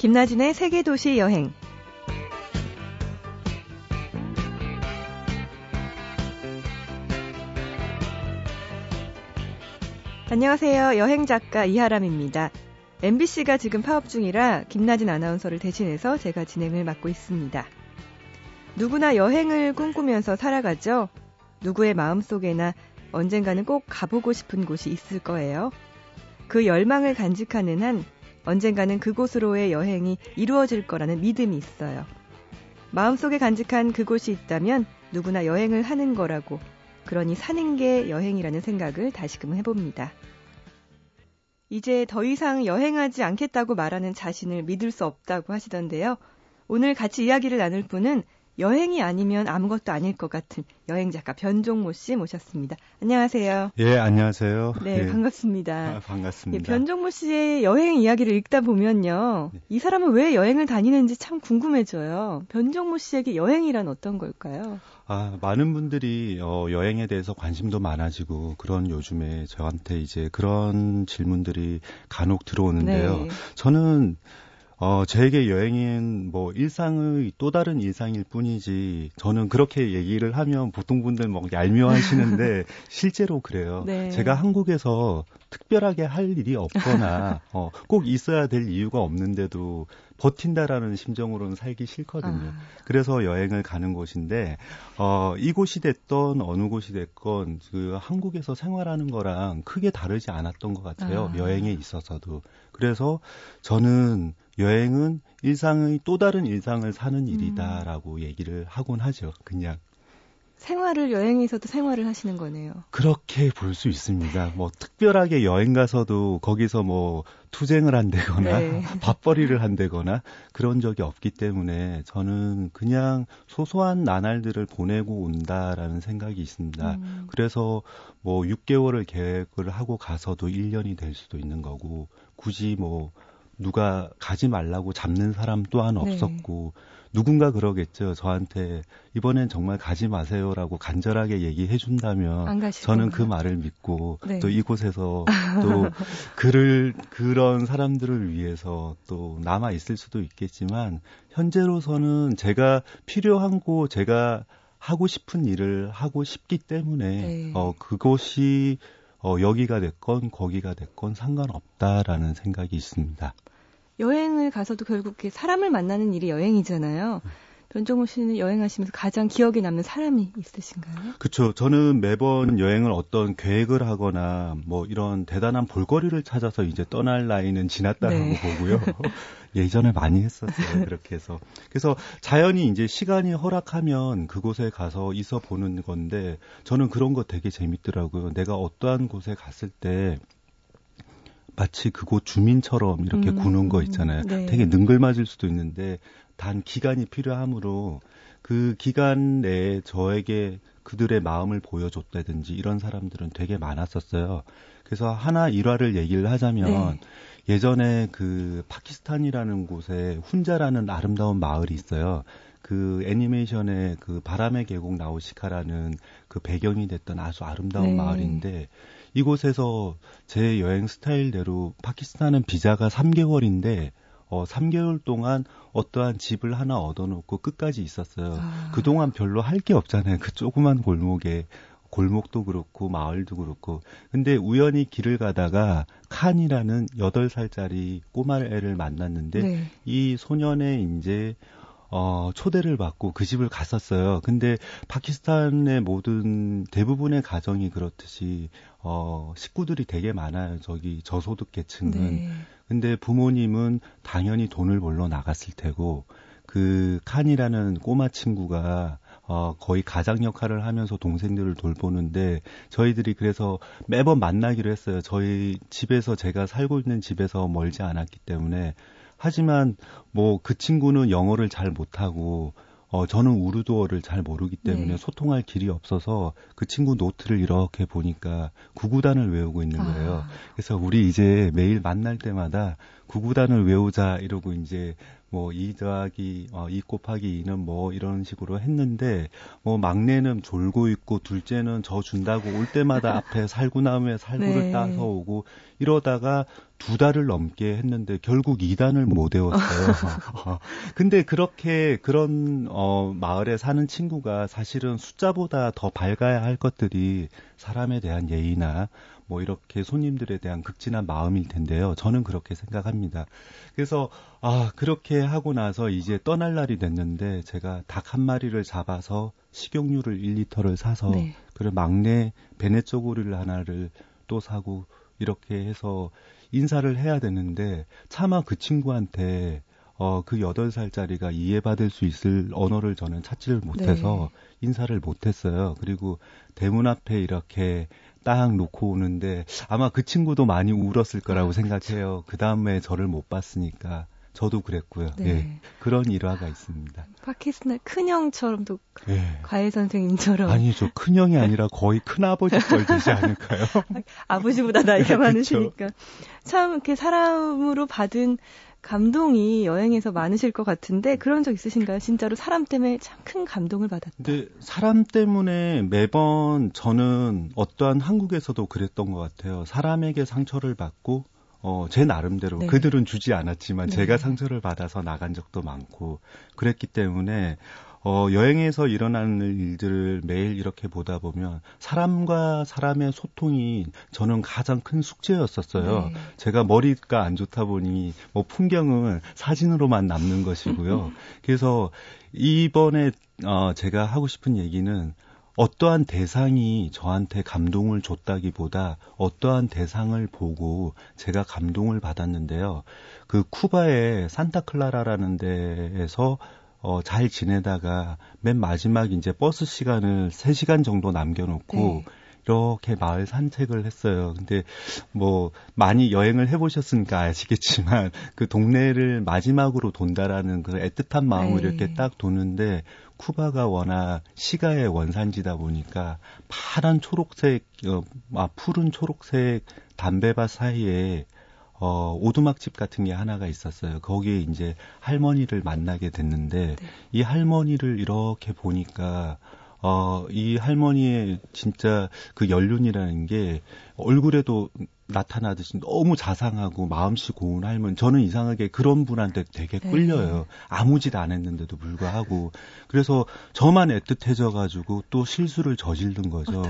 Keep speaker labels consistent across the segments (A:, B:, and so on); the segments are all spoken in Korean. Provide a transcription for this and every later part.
A: 김나진의 세계도시 여행. 안녕하세요. 여행 작가 이하람입니다. MBC가 지금 파업 중이라 김나진 아나운서를 대신해서 제가 진행을 맡고 있습니다. 누구나 여행을 꿈꾸면서 살아가죠. 누구의 마음속에나 언젠가는 꼭 가보고 싶은 곳이 있을 거예요. 그 열망을 간직하는 한 언젠가는 그곳으로의 여행이 이루어질 거라는 믿음이 있어요. 마음속에 간직한 그곳이 있다면 누구나 여행을 하는 거라고, 그러니 사는 게 여행이라는 생각을 다시금 해봅니다. 이제 더 이상 여행하지 않겠다고 말하는 자신을 믿을 수 없다고 하시던데요. 오늘 같이 이야기를 나눌 분은 여행이 아니면 아무것도 아닐 것 같은 여행 작가 변종모 씨 모셨습니다. 안녕하세요.
B: 예, 안녕하세요.
A: 네,
B: 예.
A: 반갑습니다.
B: 아, 반갑습니다.
A: 예, 변종모 씨의 여행 이야기를 읽다 보면요.
B: 네.
A: 이 사람은 왜 여행을 다니는지 참 궁금해져요. 변종모 씨에게 여행이란 어떤 걸까요?
B: 아, 많은 분들이 어, 여행에 대해서 관심도 많아지고 그런 요즘에 저한테 이제 그런 질문들이 간혹 들어오는데요.
A: 네.
B: 저는 어, 저에게 여행은 뭐 일상의 또 다른 일상일 뿐이지 저는 그렇게 얘기를 하면 보통 분들 뭐 얄미워하시는데 실제로 그래요.
A: 네.
B: 제가 한국에서 특별하게 할 일이 없거나 어, 꼭 있어야 될 이유가 없는데도 버틴다라는 심정으로는 살기 싫거든요.
A: 아,
B: 그래서 여행을 가는 곳인데 어, 이곳이 됐던 어느 곳이 됐건 그 한국에서 생활하는 거랑 크게 다르지 않았던 것 같아요.
A: 아.
B: 여행에 있어서도. 그래서 저는 여행은 일상의 또 다른 일상을 사는 일이다라고 얘기를 하곤 하죠. 그냥
A: 생활을 여행에서도 생활을 하시는 거네요.
B: 그렇게 볼 수 있습니다. 뭐 특별하게 여행 가서도 거기서 뭐 투쟁을 한다거나
A: 네.
B: 밥벌이를 한다거나 그런 적이 없기 때문에 저는 그냥 소소한 나날들을 보내고 온다라는 생각이 있습니다.
A: 음.
B: 그래서 뭐 6개월을 계획을 하고 가서도 1년이 될 수도 있는 거고 굳이 뭐 누가 가지 말라고 잡는 사람 또한
A: 네.
B: 없었고 누군가 그러겠죠. 저한테 이번엔 정말 가지 마세요라고 간절하게 얘기해 준다면 저는 그? 말을 믿고
A: 네.
B: 또 이곳에서 또 그를 그런 사람들을 위해서 또 남아 있을 수도 있겠지만 현재로서는 제가 필요한 곳 제가 하고 싶은 일을 하고 싶기 때문에
A: 네.
B: 어 그곳이 어 여기가 됐건 거기가 됐건 상관없다라는 생각이 있습니다.
A: 여행을 가서도 결국 사람을 만나는 일이 여행이잖아요.
B: 음.
A: 변종모 씨는 여행하시면서 가장 기억에 남는 사람이 있으신가요?
B: 그렇죠. 저는 매번 여행을 어떤 계획을 하거나 뭐 이런 대단한 볼거리를 찾아서 이제 떠날 나이는 지났다라고
A: 네.
B: 보고요. 예전에 많이 했었어요. 그렇게 해서. 그래서 자연히 이제 시간이 허락하면 그곳에 가서 있어 보는 건데 저는 그런 거 되게 재밌더라고요. 내가 어떠한 곳에 갔을 때 마치 그곳 주민처럼 이렇게
A: 음,
B: 구는 거 있잖아요.
A: 네.
B: 되게 능글맞을 수도 있는데 단 기간이 필요하므로 그 기간 내에 저에게 그들의 마음을 보여줬다든지 이런 사람들은 되게 많았었어요. 그래서 하나 일화를 얘기를 하자면
A: 네.
B: 예전에 그 파키스탄이라는 곳에 훈자라는 아름다운 마을이 있어요. 그 애니메이션의 그 바람의 계곡 나우시카라는 그 배경이 됐던 아주 아름다운
A: 네.
B: 마을인데 이곳에서 제 여행 스타일대로 파키스탄은 비자가 3개월인데 어 3개월 동안 어떠한 집을 하나 얻어놓고 끝까지 있었어요.
A: 아.
B: 그동안 별로 할 게 없잖아요. 그 조그만 골목에 골목도 그렇고 마을도 그렇고. 근데 우연히 길을 가다가 칸이라는 8살짜리 꼬마 애를 만났는데
A: 네.
B: 이 소년의 이제 어, 초대를 받고 그 집을 갔었어요. 근데 파키스탄의 모든 대부분의 가정이 그렇듯이 어, 식구들이 되게 많아요. 저기 저소득 계층은.
A: 네.
B: 근데 부모님은 당연히 돈을 벌러 나갔을 테고 그 칸이라는 꼬마 친구가 어, 거의 가장 역할을 하면서 동생들을 돌보는데 저희들이 그래서 매번 만나기로 했어요. 저희 집에서 제가 살고 있는 집에서 멀지 않았기 때문에 하지만 뭐 그 친구는 영어를 잘 못하고 어, 저는 우르도어를 잘 모르기 때문에
A: 네.
B: 소통할 길이 없어서 그 친구 노트를 이렇게 보니까 구구단을 외우고 있는 거예요.
A: 아.
B: 그래서 우리 이제 매일 만날 때마다 구구단을 외우자 이러고 이제 뭐2 더하기 어, 2 곱하기 2는 뭐 이런 식으로 했는데 뭐 막내는 졸고 있고 둘째는 저 준다고 올 때마다 앞에 살구나무에 살구를 네. 따서 오고 이러다가 두 달을 넘게 했는데 결국 2단을 못 외웠어요. 어, 근데 그렇게 그런 어 마을에 사는 친구가 사실은 숫자보다 더 밝아야 할 것들이 사람에 대한 예의나 뭐 이렇게 손님들에 대한 극진한 마음일 텐데요. 저는 그렇게 생각합니다. 그래서 아 그렇게 하고 나서 이제 떠날 날이 됐는데 제가 닭 한 마리를 잡아서 식용유를 1리터를 사서 네. 그리고 막내 베네 쪼고리를 하나를 또 사고 이렇게 해서 인사를 해야 되는데 차마 그 친구한테 어, 그 8살짜리가 이해받을 수 있을 언어를 저는 찾지를 못해서 네. 인사를 못했어요. 그리고 대문 앞에 이렇게 딱 놓고 오는데 아마 그 친구도 많이 울었을 거라고 아, 생각해요. 그 다음에 저를 못 봤으니까. 저도 그랬고요. 네. 예. 그런 일화가 있습니다.
A: 파키스탄 큰형처럼도 예. 과외 선생님처럼
B: 아니 저 큰형이 아니라 거의 큰 아버지 걸 되지 않을까요?
A: 아버지보다 나이가 많으시니까 참 이렇게 사람으로 받은 감동이 여행에서 많으실 것 같은데 그런 적 있으신가요? 진짜로 사람 때문에 참 큰 감동을 받았다.
B: 근데 사람 때문에 매번 저는 어떠한 한국에서도 그랬던 것 같아요. 사람에게 상처를 받고 어, 제 나름대로 네. 그들은 주지 않았지만 네. 제가 상처를 받아서 나간 적도 많고 그랬기 때문에 어, 여행에서 일어나는 일들을 매일 이렇게 보다 보면 사람과 사람의 소통이 저는 가장 큰 숙제였었어요. 네. 제가 머리가 안 좋다 보니 뭐 풍경은 사진으로만 남는 것이고요. 그래서 이번에 어, 제가 하고 싶은 얘기는 어떠한 대상이 저한테 감동을 줬다기보다 어떠한 대상을 보고 제가 감동을 받았는데요. 그 쿠바의 산타클라라라는 데에서 어, 잘 지내다가 맨 마지막 이제 버스 시간을 3시간 정도 남겨놓고 네. 이렇게 마을 산책을 했어요. 근데 뭐 많이 여행을 해보셨으니까 아시겠지만 그 동네를 마지막으로 돈다라는 그 애틋한 마음을 네. 이렇게 딱 도는데 쿠바가 워낙 시가의 원산지다 보니까 파란 초록색, 어, 아, 푸른 초록색 담배밭 사이에 어, 오두막집 같은 게 하나가 있었어요. 거기에 이제 할머니를 만나게 됐는데, 네. 이 할머니를 이렇게 보니까, 어, 이 할머니의 진짜 그 연륜이라는 게 얼굴에도 나타나듯이 너무 자상하고 마음씨 고운 할머니. 저는 이상하게 그런 분한테 되게 네. 끌려요. 아무 짓 안 했는데도 불구하고. 그래서 저만 애틋해져 가지고 또 실수를 저지른 거죠.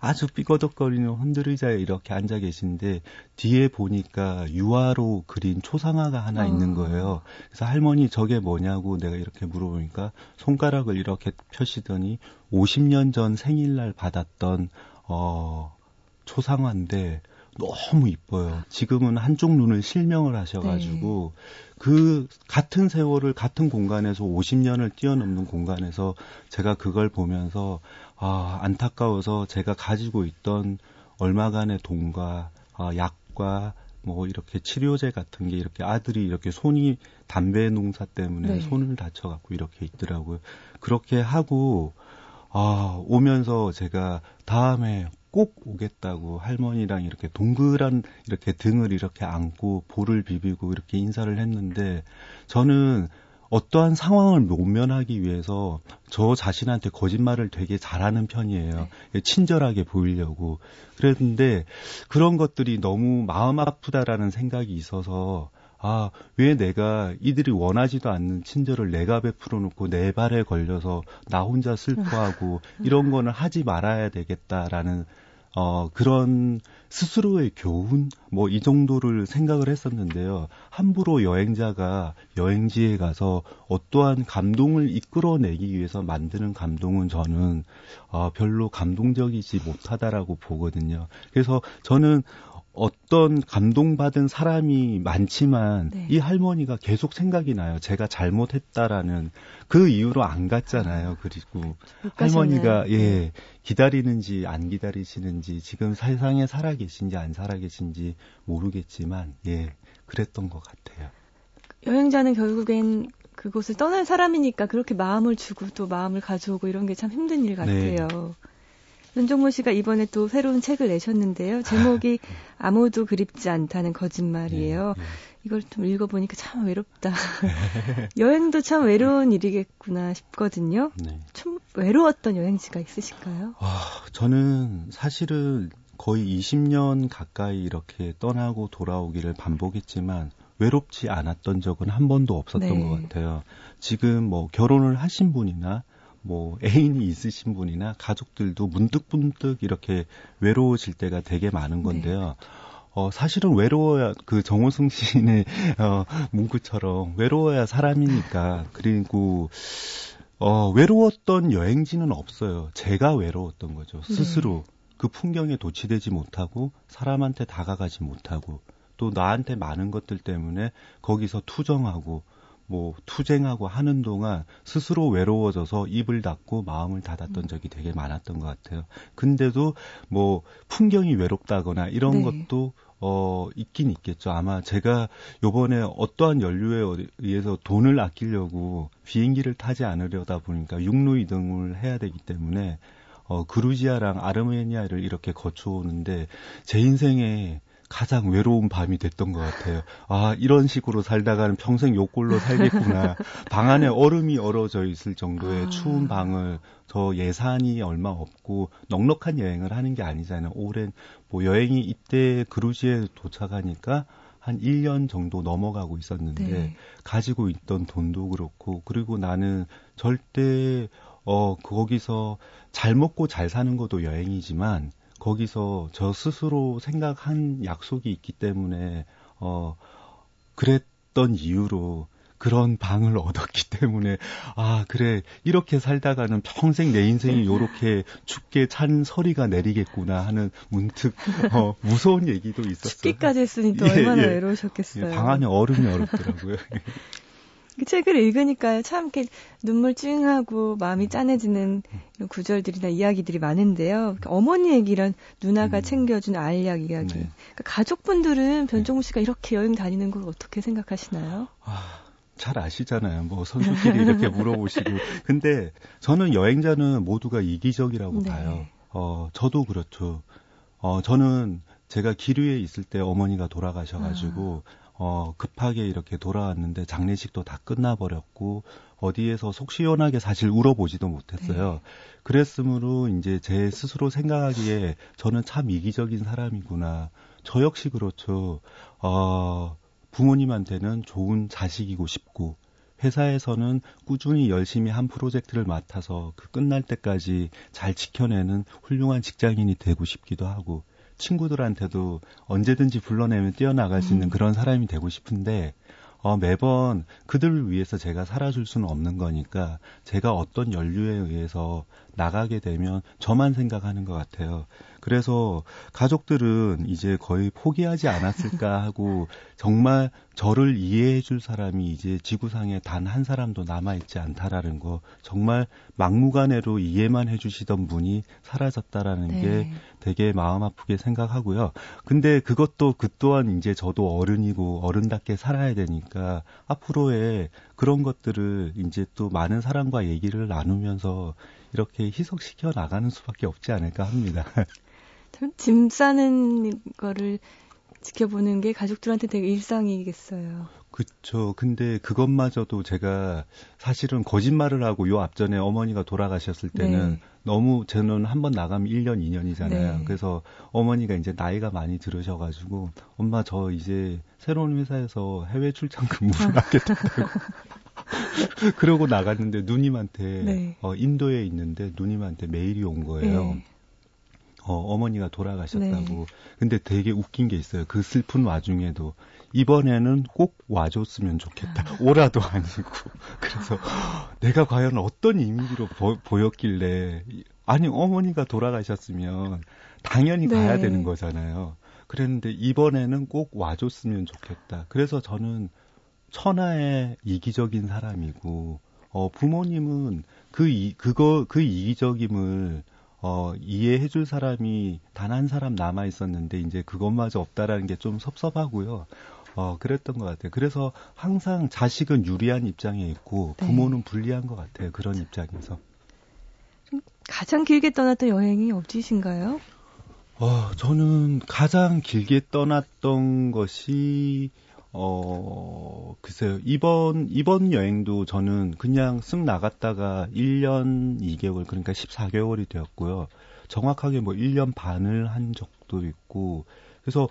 B: 아주 삐거덕거리는 흔들의자에 이렇게 앉아 계신데 뒤에 보니까 유화로 그린 초상화가 하나 어. 있는 거예요. 그래서 할머니 저게 뭐냐고 내가 이렇게 물어보니까 손가락을 이렇게 펴시더니 50년 전 생일날 받았던 어 초상화인데 너무 이뻐요. 지금은 한쪽 눈을 실명을 하셔가지고 네. 그 같은 세월을 같은 공간에서 50년을 뛰어넘는 공간에서 제가 그걸 보면서 아 안타까워서 제가 가지고 있던 얼마간의 돈과 아, 약과 뭐 이렇게 치료제 같은 게 이렇게 아들이 이렇게 손이 담배 농사 때문에 네. 손을 다쳐갖고 이렇게 있더라고요. 그렇게 하고 아 오면서 제가 다음에 꼭 오겠다고 할머니랑 이렇게 동그란 이렇게 등을 이렇게 안고 볼을 비비고 이렇게 인사를 했는데 저는 어떠한 상황을 모면하기 위해서 저 자신한테 거짓말을 되게 잘하는 편이에요. 네. 친절하게 보이려고. 그랬는데 그런 것들이 너무 마음 아프다라는 생각이 있어서 아, 왜 내가 이들이 원하지도 않는 친절을 내가 베풀어 놓고 내 발에 걸려서 나 혼자 슬퍼하고 이런 거는 하지 말아야 되겠다라는 어, 그런 스스로의 교훈, 뭐, 이 정도를 생각을 했었는데요. 함부로 여행자가 여행지에 가서 어떠한 감동을 이끌어내기 위해서 만드는 감동은 저는, 어, 별로 감동적이지 못하다라고 보거든요. 그래서 저는 어떤 감동받은 사람이 많지만 네. 이 할머니가 계속 생각이 나요. 제가 잘못했다라는 그 이유로 안 갔잖아요. 그리고 할머니가 예 네. 기다리는지 안 기다리시는지 지금 세상에 살아 계신지 안 살아 계신지 모르겠지만 예 그랬던 것 같아요.
A: 여행자는 결국엔 그곳을 떠날 사람이니까 그렇게 마음을 주고 또 마음을 가져오고 이런 게 참 힘든 일 같아요. 네. 윤종문 씨가 이번에 또 새로운 책을 내셨는데요. 제목이 아. 아무도 그립지 않다는 거짓말이에요. 네, 네. 이걸 좀 읽어보니까 참 외롭다. 여행도 참 외로운 일이겠구나 싶거든요. 네. 좀 외로웠던 여행지가 있으실까요?
B: 아, 저는 사실은 거의 20년 가까이 이렇게 떠나고 돌아오기를 반복했지만 외롭지 않았던 적은 한 번도 없었던 네. 것 같아요. 지금 뭐 결혼을 하신 분이나 뭐 애인이 있으신 분이나 가족들도 문득문득 이렇게 외로워질 때가 되게 많은 네. 건데요. 네. 어, 사실은 외로워야, 그 정호승 시인의, 어, 문구처럼 외로워야 사람이니까. 그리고, 어, 외로웠던 여행지는 없어요. 제가 외로웠던 거죠. 네. 스스로. 네. 그 풍경에 도취되지 못하고, 사람한테 다가가지 못하고, 또 나한테 많은 것들 때문에 거기서 투정하고, 뭐 투쟁하고 하는 동안 스스로 외로워져서 입을 닫고 마음을 닫았던 적이 되게 많았던 것 같아요. 근데도 뭐 풍경이 외롭다거나 이런 네. 것도 어 있긴 있겠죠. 아마 제가 요번에 어떠한 연료에 의해서 돈을 아끼려고 비행기를 타지 않으려다 보니까 육로 이동을 해야 되기 때문에 어 그루지아랑 아르메니아를 이렇게 거쳐오는데 제 인생에 가장 외로운 밤이 됐던 것 같아요. 아, 이런 식으로 살다가는 평생 요꼴로 살겠구나. 방 안에 얼음이 얼어져 있을 정도의 아. 추운 방을 저 예산이 얼마 없고 넉넉한 여행을 하는 게 아니잖아요. 오랜 뭐 여행이 이때 그루지에 도착하니까 한 1년 정도 넘어가고 있었는데 네. 가지고 있던 돈도 그렇고 그리고 나는 절대 어 거기서 잘 먹고 잘 사는 것도 여행이지만 거기서 저 스스로 생각한 약속이 있기 때문에 어 그랬던 이유로 그런 방을 얻었기 때문에 아 그래 이렇게 살다가는 평생 내 인생이 요렇게 춥게 찬 서리가 내리겠구나 하는 문득 어 무서운 얘기도 있었어요.
A: 춥기까지 했으니 또 예, 얼마나 예. 외로우셨겠어요.
B: 예, 방 안에 얼음이 얼었더라고요.
A: 그 책을 읽으니까 참 이렇게 눈물 찡하고 마음이 짠해지는 이런 구절들이나 이야기들이 많은데요. 어머니 얘기란 누나가 음. 챙겨준 알약 이야기. 네. 그러니까 가족분들은 변종우 씨가 이렇게 여행 다니는 걸 어떻게 생각하시나요?
B: 아, 잘 아시잖아요. 뭐 선수끼리 이렇게 물어보시고. 근데 저는 여행자는 모두가 이기적이라고 네. 봐요. 어, 저도 그렇죠. 어, 저는 제가 기류에 있을 때 어머니가 돌아가셔가지고 아. 어, 급하게 이렇게 돌아왔는데 장례식도 다 끝나버렸고 어디에서 속 시원하게 사실 울어보지도 못했어요. 네. 그랬으므로 이제 제 스스로 생각하기에 저는 참 이기적인 사람이구나. 저 역시 그렇죠. 어, 부모님한테는 좋은 자식이고 싶고 회사에서는 꾸준히 열심히 한 프로젝트를 맡아서 그 끝날 때까지 잘 지켜내는 훌륭한 직장인이 되고 싶기도 하고 친구들한테도 언제든지 불러내면 뛰어나갈 수 있는 음. 그런 사람이 되고 싶은데 어, 매번 그들을 위해서 제가 살아줄 수는 없는 거니까 제가 어떤 연류에 의해서 나가게 되면 저만 생각하는 것 같아요. 그래서 가족들은 이제 거의 포기하지 않았을까 하고 정말 저를 이해해 줄 사람이 이제 지구상에 단 한 사람도 남아있지 않다라는 거 정말 막무가내로 이해만 해주시던 분이 사라졌다라는 네. 게 되게 마음 아프게 생각하고요. 근데 그것도 그 또한 이제 저도 어른이고 어른답게 살아야 되니까 앞으로의 그런 것들을 이제 또 많은 사람과 얘기를 나누면서 이렇게 희석시켜 나가는 수밖에 없지 않을까 합니다.
A: 짐 싸는 거를 지켜보는 게 가족들한테 되게 일상이겠어요.
B: 그쵸. 근데 그것마저도 제가 사실은 거짓말을 하고 요 앞전에 어머니가 돌아가셨을 때는 네. 너무 저는 한 번 나가면 1년, 2년이잖아요. 네. 그래서 어머니가 이제 나이가 많이 들으셔가지고 엄마 저 이제 새로운 회사에서 해외 출장 근무를 하게 된다고. 그러고 나갔는데 누님한테 네. 어, 인도에 있는데 누님한테 메일이 온 거예요. 네. 어, 어머니가 돌아가셨다고. 네. 근데 되게 웃긴 게 있어요. 그 슬픈 와중에도 이번에는 꼭 와줬으면 좋겠다. 아. 오라도 아니고. 그래서 내가 과연 어떤 이미지로 보, 였길래 아니 어머니가 돌아가셨으면 당연히 네. 가야 되는 거잖아요. 그랬는데 이번에는 꼭 와줬으면 좋겠다. 그래서 저는 천하의 이기적인 사람이고 어 부모님은 그 이, 그거 그 이기적임을 어, 이해해 줄 사람이 단 한 사람 남아 있었는데 이제 그것마저 없다라는 게 좀 섭섭하고요. 어, 그랬던 것 같아요. 그래서 항상 자식은 유리한 입장에 있고 네. 부모는 네. 불리한 것 같아요. 그런 입장에서.
A: 가장 길게 떠났던 여행이 어디신가요?
B: 어, 저는 가장 길게 떠났던 것이 어, 글쎄요. 이번, 이번 여행도 저는 그냥 쓱 나갔다가 1년 2개월, 그러니까 14개월이 되었고요. 정확하게 뭐 1년 반을 한 적도 있고, 그래서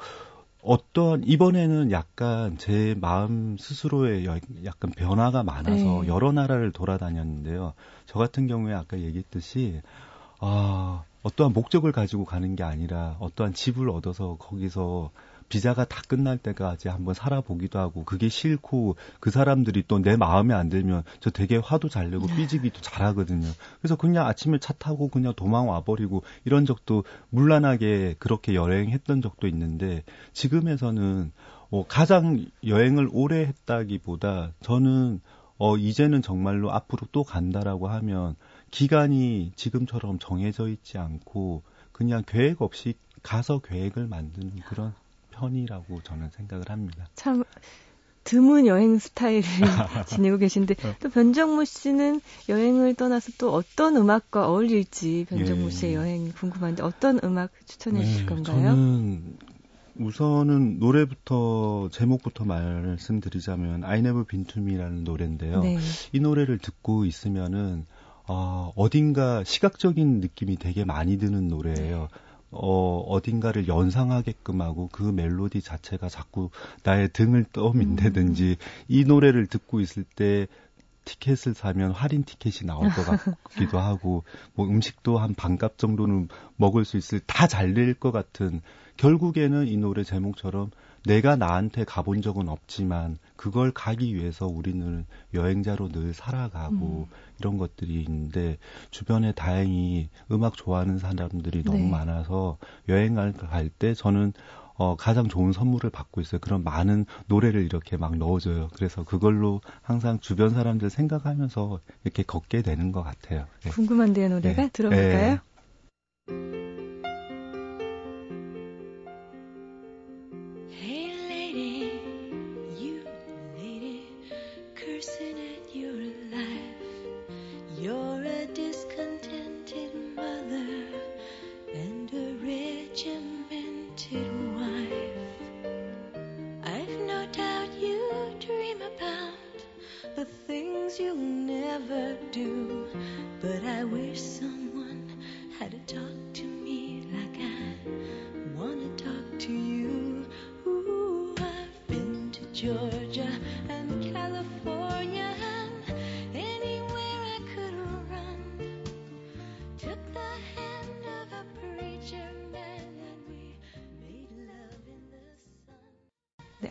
B: 어떤, 이번에는 약간 제 마음 스스로의 약간 변화가 많아서 네. 여러 나라를 돌아다녔는데요. 저 같은 경우에 아까 얘기했듯이, 아, 어떠한 목적을 가지고 가는 게 아니라 어떠한 집을 얻어서 거기서 비자가 다 끝날 때까지 한번 살아보기도 하고 그게 싫고 그 사람들이 또 내 마음에 안 들면 저 되게 화도 잘 내고 네. 삐지기도 잘 하거든요. 그래서 그냥 아침에 차 타고 그냥 도망 와버리고 이런 적도 물란하게 그렇게 여행했던 적도 있는데 지금에서는 어, 가장 여행을 오래 했다기보다 저는 어, 이제는 정말로 앞으로 또 간다라고 하면 기간이 지금처럼 정해져 있지 않고 그냥 계획 없이 가서 계획을 만드는 그런 편이라고 저는 생각을 합니다.
A: 참 드문 여행 스타일을 지니고 계신데 어. 또 변정무 씨는 여행을 떠나서 또 어떤 음악과 어울릴지 변정무 예. 씨의 여행 궁금한데 어떤 음악 추천해 네, 주실 건가요?
B: 저는 우선은 노래부터 제목부터 말씀드리자면 I Never Been To Me라는 노래인데요. 네. 이 노래를 듣고 있으면은 어, 어딘가 시각적인 느낌이 되게 많이 드는 노래예요. 네. 어, 어딘가를 연상하게끔 하고 그 멜로디 자체가 자꾸 나의 등을 떠민다든지 음. 이 노래를 듣고 있을 때 티켓을 사면 할인 티켓이 나올 것 같기도 하고 뭐 음식도 한 반값 정도는 먹을 수 있을 다 잘 될 것 같은 결국에는 이 노래 제목처럼 내가 나한테 가본 적은 없지만 그걸 가기 위해서 우리는 여행자로 늘 살아가고 음. 이런 것들이 있는데 주변에 다행히 음악 좋아하는 사람들이 너무 네. 많아서 여행을 갈 때 저는 어, 가장 좋은 선물을 받고 있어요. 그런 많은 노래를 이렇게 막 넣어줘요. 그래서 그걸로 항상 주변 사람들 생각하면서 이렇게 걷게 되는 것 같아요.
A: 네. 궁금한데요, 노래가? 네. 들어볼까요? 네.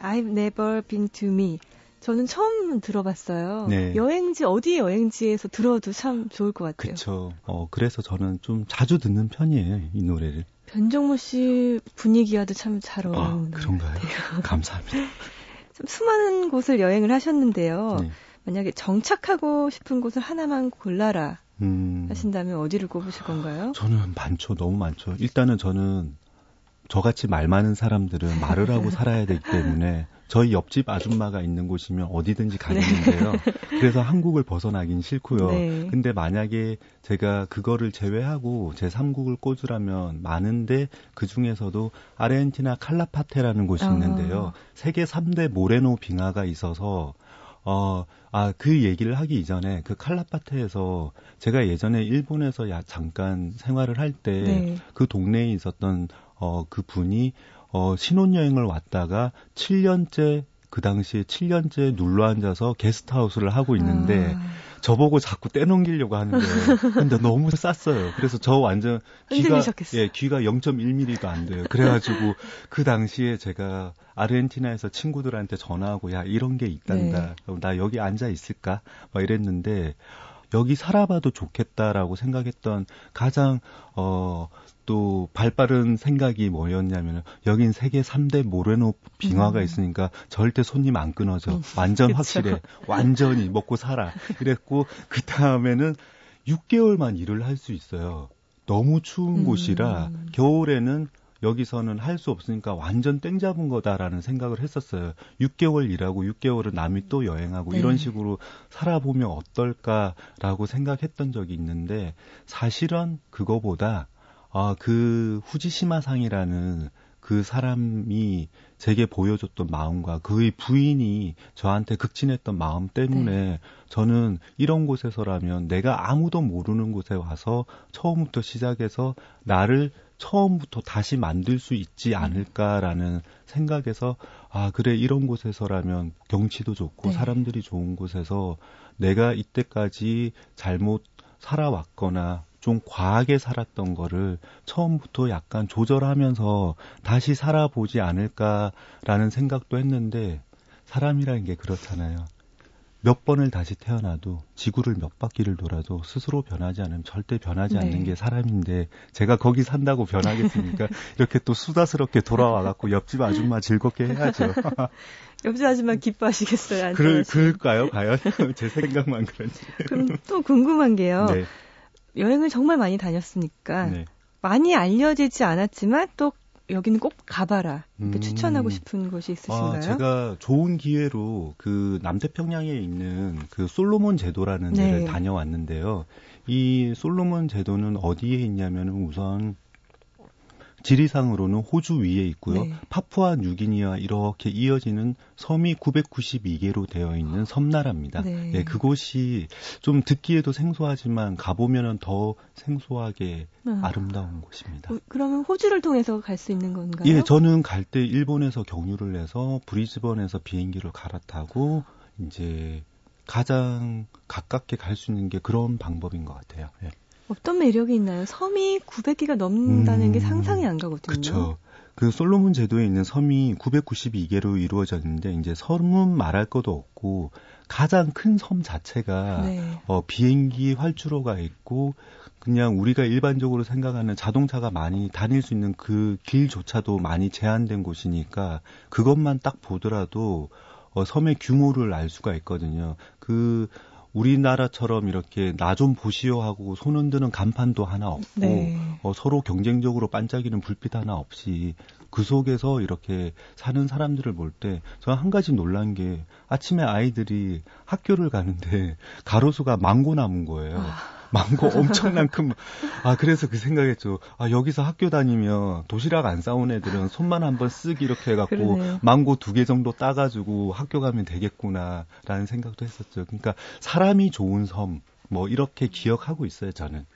A: I've never been to me. 저는 처음 들어봤어요. 네. 여행지 어디 여행지에서 들어도 참 좋을 것 같아요.
B: 그렇죠. 어 그래서 저는 좀 자주 듣는 편이에요 이 노래를.
A: 변정모 씨 분위기와도 참 잘 어울리는
B: 아, 그런가요? 감사합니다.
A: 좀 수많은 곳을 여행을 하셨는데요. 네. 만약에 정착하고 싶은 곳을 하나만 골라라 음... 하신다면 어디를 꼽으실 건가요?
B: 저는 많죠, 너무 많죠. 일단은 저는 저같이 말 많은 사람들은 말을 하고 살아야 되기 때문에 저희 옆집 아줌마가 있는 곳이면 어디든지 가겠는데요. 네. 그래서 한국을 벗어나긴 싫고요. 네. 근데 만약에 제가 그거를 제외하고 제 3국을 꽂으라면 많은데 그 중에서도 아르헨티나 칼라파테라는 곳이 아. 있는데요. 세계 3대 모레노 빙하가 있어서 어, 아, 그 얘기를 하기 이전에 그 칼라파테에서 제가 예전에 일본에서 야, 잠깐 생활을 할 때그 네. 그 동네에 있었던 어, 그 분이 어, 신혼여행을 왔다가 7년째 그 당시에 7년째 눌러 앉아서 게스트하우스를 하고 있는데 아. 저보고 자꾸 떼넘기려고 하는 거예요. 근데 너무 쌌어요. 그래서 저 완전 귀가 예, 귀가 0.1mm도 안 돼요. 그래 가지고 그 당시에 제가 아르헨티나에서 친구들한테 전화하고 야 이런 게 있단다. 네. 나 여기 앉아 있을까? 막 이랬는데 여기 살아봐도 좋겠다라고 생각했던 가장 어 또 발빠른 생각이 뭐였냐면 여긴 세계 3대 모레노 빙하가 음. 있으니까 절대 손님 안 끊어져. 음. 완전 그쵸. 확실해. 완전히 먹고 살아. 이랬고 그 다음에는 6개월만 일을 할 수 있어요. 너무 추운 음. 곳이라 겨울에는 여기서는 할 수 없으니까 완전 땡 잡은 거다라는 생각을 했었어요. 6개월 일하고 6개월은 남이 또 여행하고 네. 이런 식으로 살아보면 어떨까라고 생각했던 적이 있는데 사실은 그거보다 아, 그 후지시마상이라는 그 사람이 제게 보여줬던 마음과 그의 부인이 저한테 극진했던 마음 때문에 네. 저는 이런 곳에서라면 내가 아무도 모르는 곳에 와서 처음부터 시작해서 나를 처음부터 다시 만들 수 있지 않을까라는 생각에서 아 그래 이런 곳에서라면 경치도 좋고 네. 사람들이 좋은 곳에서 내가 이때까지 잘못 살아왔거나 좀 과하게 살았던 거를 처음부터 약간 조절하면서 다시 살아보지 않을까라는 생각도 했는데 사람이라는 게 그렇잖아요. 몇 번을 다시 태어나도 지구를 몇 바퀴를 돌아도 스스로 변하지 않으면 절대 변하지 않는 네. 게 사람인데 제가 거기 산다고 변하겠습니까? 이렇게 또 수다스럽게 돌아와 갖고 옆집 아줌마 즐겁게 해야죠.
A: 옆집 아줌마 기뻐하시겠어요?
B: 그럴, 그럴까요? 과연 제 생각만 그런지.
A: 그럼 또 궁금한 게요. 네. 여행을 정말 많이 다녔으니까 네. 많이 알려지지 않았지만 또 여기는 꼭 가봐라. 이렇게 음. 추천하고 싶은 곳이 있으신가요? 아,
B: 제가 좋은 기회로 그 남태평양에 있는 그 솔로몬 제도라는 네. 데를 다녀왔는데요. 이 솔로몬 제도는 어디에 있냐면 우선 지리상으로는 호주 위에 있고요. 네. 파푸아 뉴기니와 이렇게 이어지는 섬이 992개로 되어 있는 섬나라입니다. 네. 네, 그곳이 좀 듣기에도 생소하지만 가보면은 더 생소하게 아. 름다운 곳입니다. 어,
A: 그러면 호주를 통해서 갈 수 있는 건가요?
B: 예, 저는 갈 때 일본에서 경유를 해서 브리즈번에서 비행기를 갈아타고 이제 가장 가깝게 갈 수 있는 게 그런 방법인 것 같아요. 예.
A: 어떤 매력이 있나요? 섬이 900개가 넘는다는 음, 게 상상이 안 가거든요.
B: 그렇죠. 그 솔로몬 제도에 있는 섬이 992개로 이루어졌는데 이제 섬은 말할 것도 없고 가장 큰 섬 자체가 네. 어, 비행기 활주로가 있고 그냥 우리가 일반적으로 생각하는 자동차가 많이 다닐 수 있는 그 길조차도 많이 제한된 곳이니까 그것만 딱 보더라도 어, 섬의 규모를 알 수가 있거든요. 그 우리나라처럼 이렇게 나 좀 보시오 하고 손 흔드는 간판도 하나 없고 네. 어, 서로 경쟁적으로 반짝이는 불빛 하나 없이 그 속에서 이렇게 사는 사람들을 볼 때 저는 한 가지 놀란 게 아침에 아이들이 학교를 가는데 가로수가 망고 나무인 거예요. 아. 망고 엄청난 큰, 아, 그래서 그 생각했죠. 아, 여기서 학교 다니면 도시락 안 싸온 애들은 손만 한번 쓱 이렇게 해갖고 그러네요. 망고 두 개 정도 따가지고 학교 가면 되겠구나, 라는 생각도 했었죠. 그러니까 사람이 좋은 섬, 뭐, 이렇게 기억하고 있어요, 저는.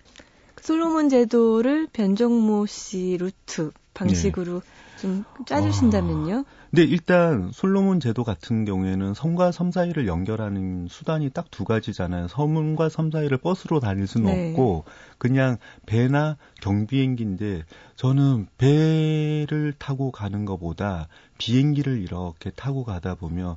A: 솔로몬 제도를 변정모 씨 루트 방식으로 네. 좀 짜주신다면요? 아,
B: 네, 일단 솔로몬 제도 같은 경우에는 섬과 섬 사이를 연결하는 수단이 딱 두 가지잖아요. 섬과 섬 사이를 버스로 다닐 수는 네. 없고 그냥 배나 경비행기인데 저는 배를 타고 가는 것보다 비행기를 이렇게 타고 가다 보면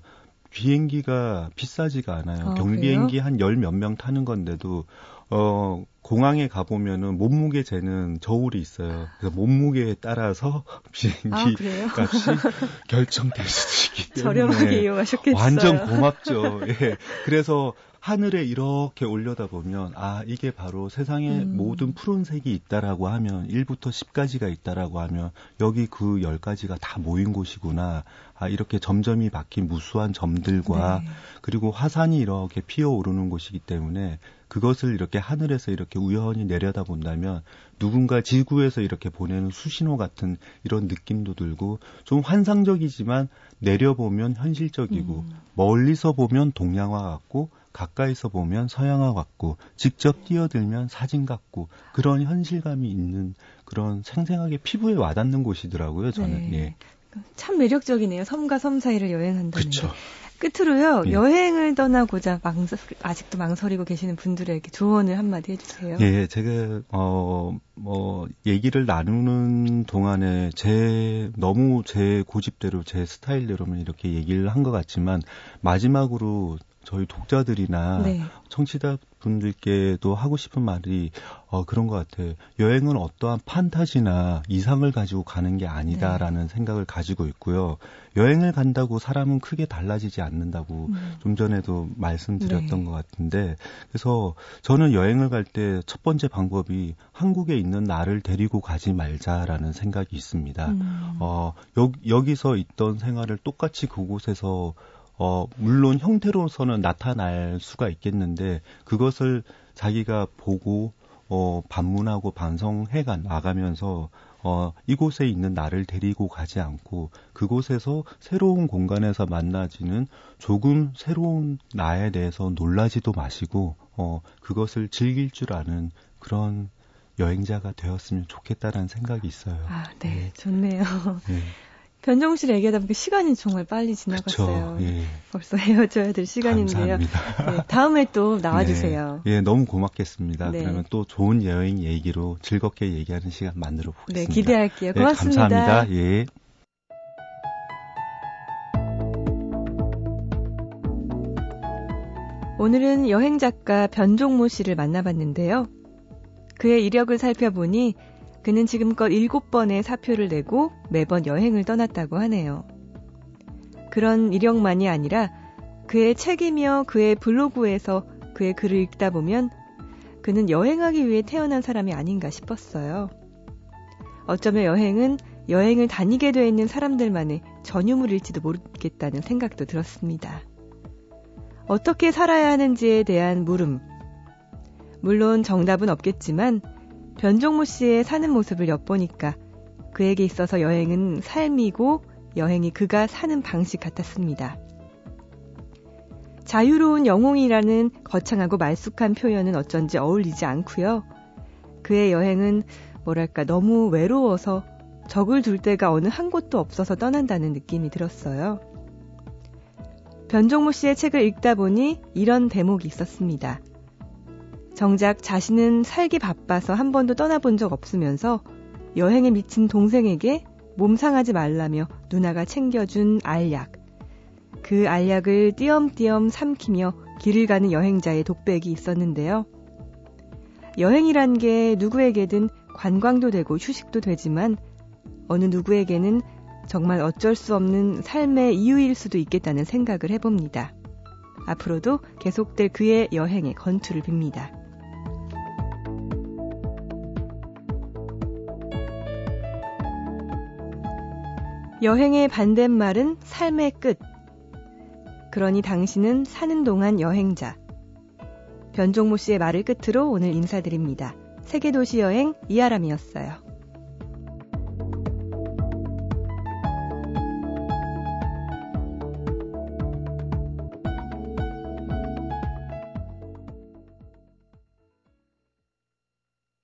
B: 비행기가 비싸지가 않아요. 아, 경비행기 한 열 몇 명 타는 건데도 어, 공항에 가보면은 몸무게 재는 저울이 있어요. 그래서 몸무게에 따라서 비행기 아, 값이 결정될 수도 있기 때문에.
A: 저렴하게 이용하셨겠어요.
B: 완전 고맙죠. 예. 그래서 하늘에 이렇게 올려다 보면 아 이게 바로 세상에 음. 모든 푸른색이 있다라고 하면 1부터 10까지가 있다라고 하면 여기 그 10가지가 다 모인 곳이구나. 아 이렇게 점점이 박힌 무수한 점들과 네. 그리고 화산이 이렇게 피어오르는 곳이기 때문에 그것을 이렇게 하늘에서 이렇게 우연히 내려다 본다면 누군가 지구에서 이렇게 보내는 수신호 같은 이런 느낌도 들고 좀 환상적이지만 내려보면 현실적이고 음. 멀리서 보면 동양화 같고 가까이서 보면 서양화 같고 직접 뛰어들면 사진 같고 그런 현실감이 있는 그런 생생하게 피부에 와닿는 곳이더라고요. 저는
A: 네. 예. 참 매력적이네요. 섬과 섬 사이를 여행한다는 그쵸. 게. 끝으로요. 예. 여행을 떠나고자 망설, 아직도 망설이고 계시는 분들에게 조언을 한마디 해주세요.
B: 예, 제가 어 뭐 얘기를 나누는 동안에 제 너무 제 고집대로 제 스타일대로만 이렇게 얘기를 한 것 같지만 마지막으로 저희 독자들이나 네. 청취자 분들께도 하고 싶은 말이 어, 그런 것 같아요. 여행은 어떠한 판타지나 이상을 가지고 가는 게 아니다라는 네. 생각을 가지고 있고요. 여행을 간다고 사람은 크게 달라지지 않는다고 음. 좀 전에도 말씀드렸던 네. 것 같은데 그래서 저는 여행을 갈 때 첫 번째 방법이 한국에 있는 나를 데리고 가지 말자라는 생각이 있습니다. 음. 어, 여, 여기서 있던 생활을 똑같이 그곳에서 어, 물론 형태로서는 나타날 수가 있겠는데 그것을 자기가 보고 어, 반문하고 반성해가 나가면서 어, 이곳에 있는 나를 데리고 가지 않고 그곳에서 새로운 공간에서 만나지는 조금 새로운 나에 대해서 놀라지도 마시고 어, 그것을 즐길 줄 아는 그런 여행자가 되었으면 좋겠다라는 생각이 있어요.
A: 아, 네, 네. 좋네요. 네. 변정우 씨를 얘기하다 보니까 시간이 정말 빨리 지나갔어요. 그쵸, 예. 벌써 헤어져야 될 시간인데요. 네, 다음에 또 나와주세요.
B: 네, 예, 너무 고맙겠습니다. 네. 그러면 또 좋은 여행 얘기로 즐겁게 얘기하는 시간 만들어 보겠습니다.
A: 네, 기대할게요. 네, 고맙습니다.
B: 감사합니다. 예.
A: 오늘은 여행 작가 변종모 씨를 만나봤는데요. 그의 이력을 살펴보니 그는 지금껏 7번의 사표를 내고 매번 여행을 떠났다고 하네요. 그런 이력만이 아니라 그의 책이며 그의 블로그에서 그의 글을 읽다 보면 그는 여행하기 위해 태어난 사람이 아닌가 싶었어요. 어쩌면 여행은 여행을 다니게 되어 있는 사람들만의 전유물일지도 모르겠다는 생각도 들었습니다. 어떻게 살아야 하는지에 대한 물음. 물론 정답은 없겠지만 변종모 씨의 사는 모습을 엿보니까 그에게 있어서 여행은 삶이고 여행이 그가 사는 방식 같았습니다. 자유로운 영웅이라는 거창하고 말쑥한 표현은 어쩐지 어울리지 않고요. 그의 여행은 뭐랄까 너무 외로워서 적을 둘 데가 어느 한 곳도 없어서 떠난다는 느낌이 들었어요. 변종모 씨의 책을 읽다 보니 이런 대목이 있었습니다. 정작 자신은 살기 바빠서 한 번도 떠나본 적 없으면서 여행에 미친 동생에게 몸 상하지 말라며 누나가 챙겨준 알약. 그 알약을 띄엄띄엄 삼키며 길을 가는 여행자의 독백이 있었는데요. 여행이란 게 누구에게든 관광도 되고 휴식도 되지만 어느 누구에게는 정말 어쩔 수 없는 삶의 이유일 수도 있겠다는 생각을 해봅니다. 앞으로도 계속될 그의 여행에 건투를 빕니다. 여행의 반대말은 삶의 끝. 그러니 당신은 사는 동안 여행자. 변종모 씨의 말을 끝으로 오늘 인사드립니다. 세계도시 여행 이아람이었어요.